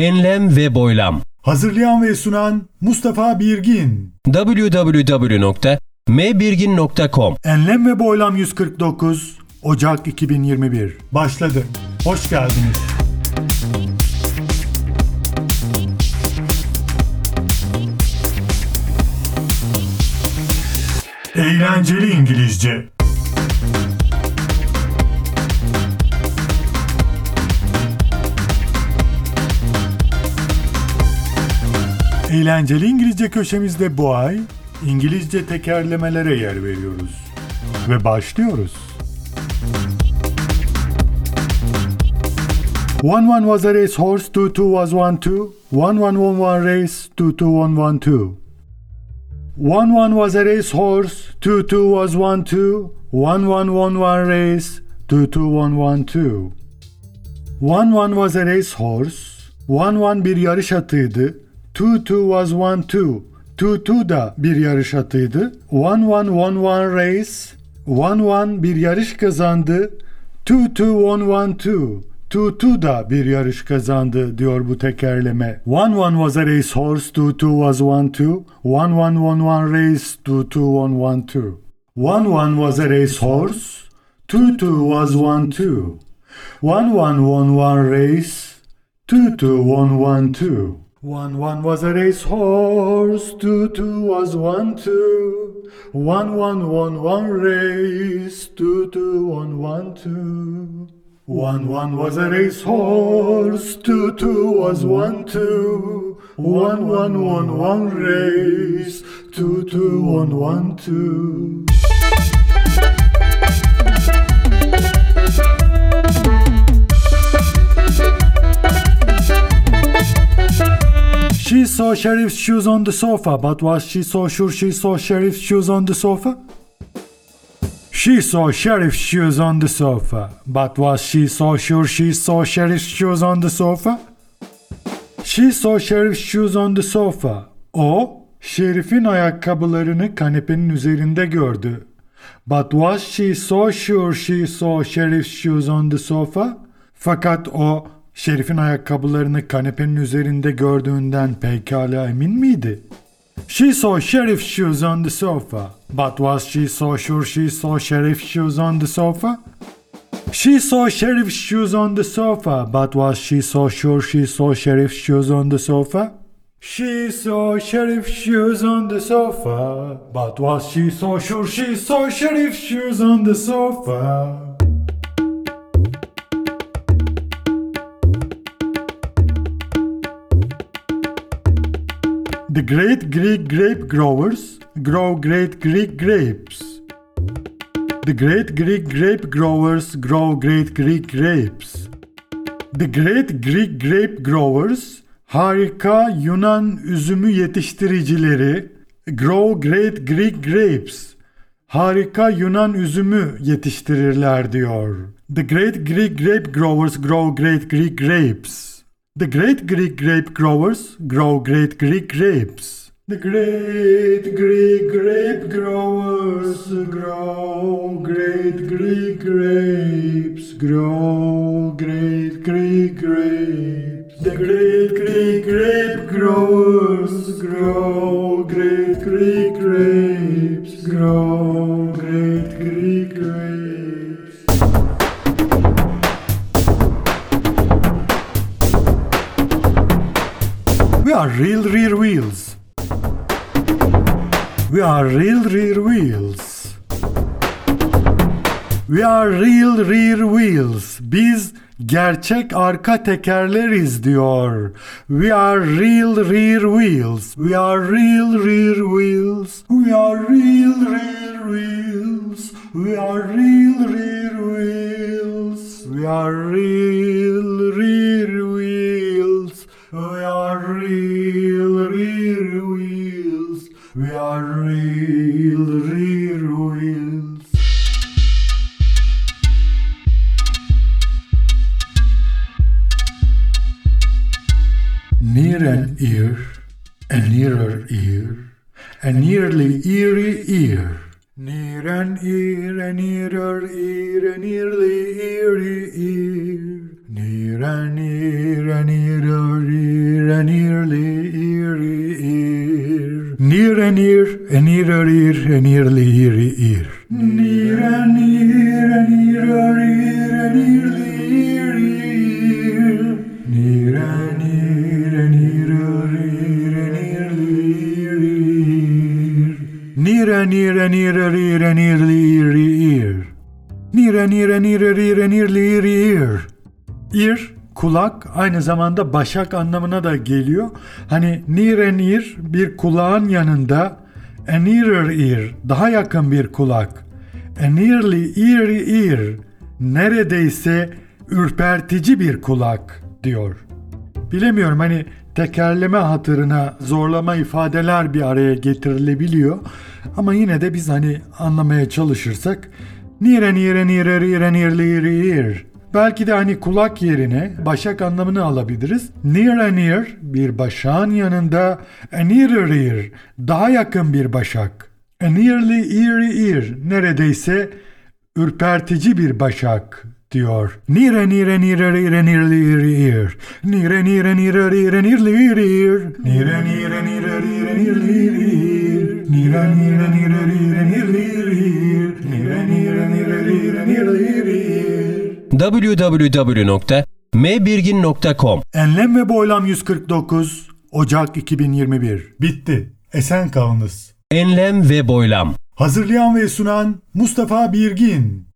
Enlem ve boylam Hazırlayan ve sunan Mustafa Birgin. www.mbirgin.com Enlem ve Boylam 149 Ocak 2021. Başladı. Hoş geldiniz. Eğlenceli İngilizce. Eğlenceli İngilizce köşemizde bu ay İngilizce tekerlemelere yer veriyoruz. Ve başlıyoruz. One one was a race horse, two two was one two. One one won one race, two two won one two. One one was a race horse, two two was one two. One one won one race, two two won one two. One one was a race horse, one one bir yarış atıydı. Two two was one two. Two two da bir yarış atıydı. One one won one race. One one bir yarış kazandı. Two two won one two. Two two da bir yarış kazandı diyor bu tekerleme. One one was a race horse. Two two was one two. One one won one race. Two two won one two. One one was a race horse. Two two was one two. One one won one race. Two two won one. One one was a race horse, two two was one two. One one won one race, two two won one two. One one was a race horse, two two was one two. One one won one race, two two won one two. Saw Sheriff's shoes on the sofa, but was she so sure she saw Sheriff's shoes on the sofa? She saw Sheriff's shoes on the sofa, but was she so sure she saw Sheriff's shoes on the sofa? She saw Sheriff's shoes on the sofa. O, Şerif'in ayakkabılarını kanepenin üzerinde gördü. But was she so sure she saw Sheriff's shoes on the sofa? Fakat o, Şerif'in ayakkabılarını kanepenin üzerinde gördüğünden pekala emin miydi? She saw Sheriff's shoes on the sofa. But was she so sure she saw Sheriff's shoes on the sofa? She saw Sheriff's shoes on the sofa, but was she so sure she saw Sheriff's shoes on the sofa? She saw Sheriff's shoes on the sofa, but was she so sure she saw Sheriff's shoes on the sofa? The great Greek grape growers grow great Greek grapes. The great Greek grape growers grow great Greek grapes. The great Greek grape growers harika Yunan üzümü yetiştiricileri grow great Greek grapes. Harika Yunan üzümü yetiştirirler diyor. The great Greek grape growers grow great Greek grapes. The great Greek grape growers grow great Greek grapes. The great Greek grape growers grow great Greek grapes, grow great Greek grapes. The great Greek grape growers grow great Greek grapes, We are real rear wheels. We are real rear wheels. We are real rear wheels. Biz gerçek arka tekerleriz diyor. We are real rear wheels. We are real rear wheels. We are real rear We are real rear wheels. Near an ear, a nearer ear, a nearly eerie ear. Near an ear, a nearer ear, a nearly eerie ear. Near Nira nira nira rira nirli iri ir. Nira nir nira rir nirli iri ir. Nira nira nira rira nirli iri ir. Nira nira nira rira nirli iri ir. Nira nira nira rira nirli iri ir. Nira nira nira rira nirli iri ir. İr, kulak aynı zamanda başak anlamına da geliyor. Hani nire nir bir kulağın yanında, a nearer ear daha yakın bir kulak. A nearly eerie ear neredeyse ürpertici bir kulak diyor. Bilemiyorum hani tekerleme hatırına zorlama ifadeler bir araya getirilebiliyor. Ama yine de biz hani anlamaya çalışırsak nire nire nire nire nire nire Belki de hani kulak yerine başak anlamını alabiliriz. Near a near bir başağın yanında a nearer ear daha yakın bir başak. A nearly eerie ear neredeyse ürpertici bir başak diyor. Nire nire nire nire nire nire ear. Nire nire nire nire nire nire. Nire nire nire nire nire nire. Nire nire www.mbirgin.com Enlem ve Boylam 149 Ocak 2021 Bitti. Esen kalınız. Enlem ve boylam. Hazırlayan ve sunan Mustafa Birgin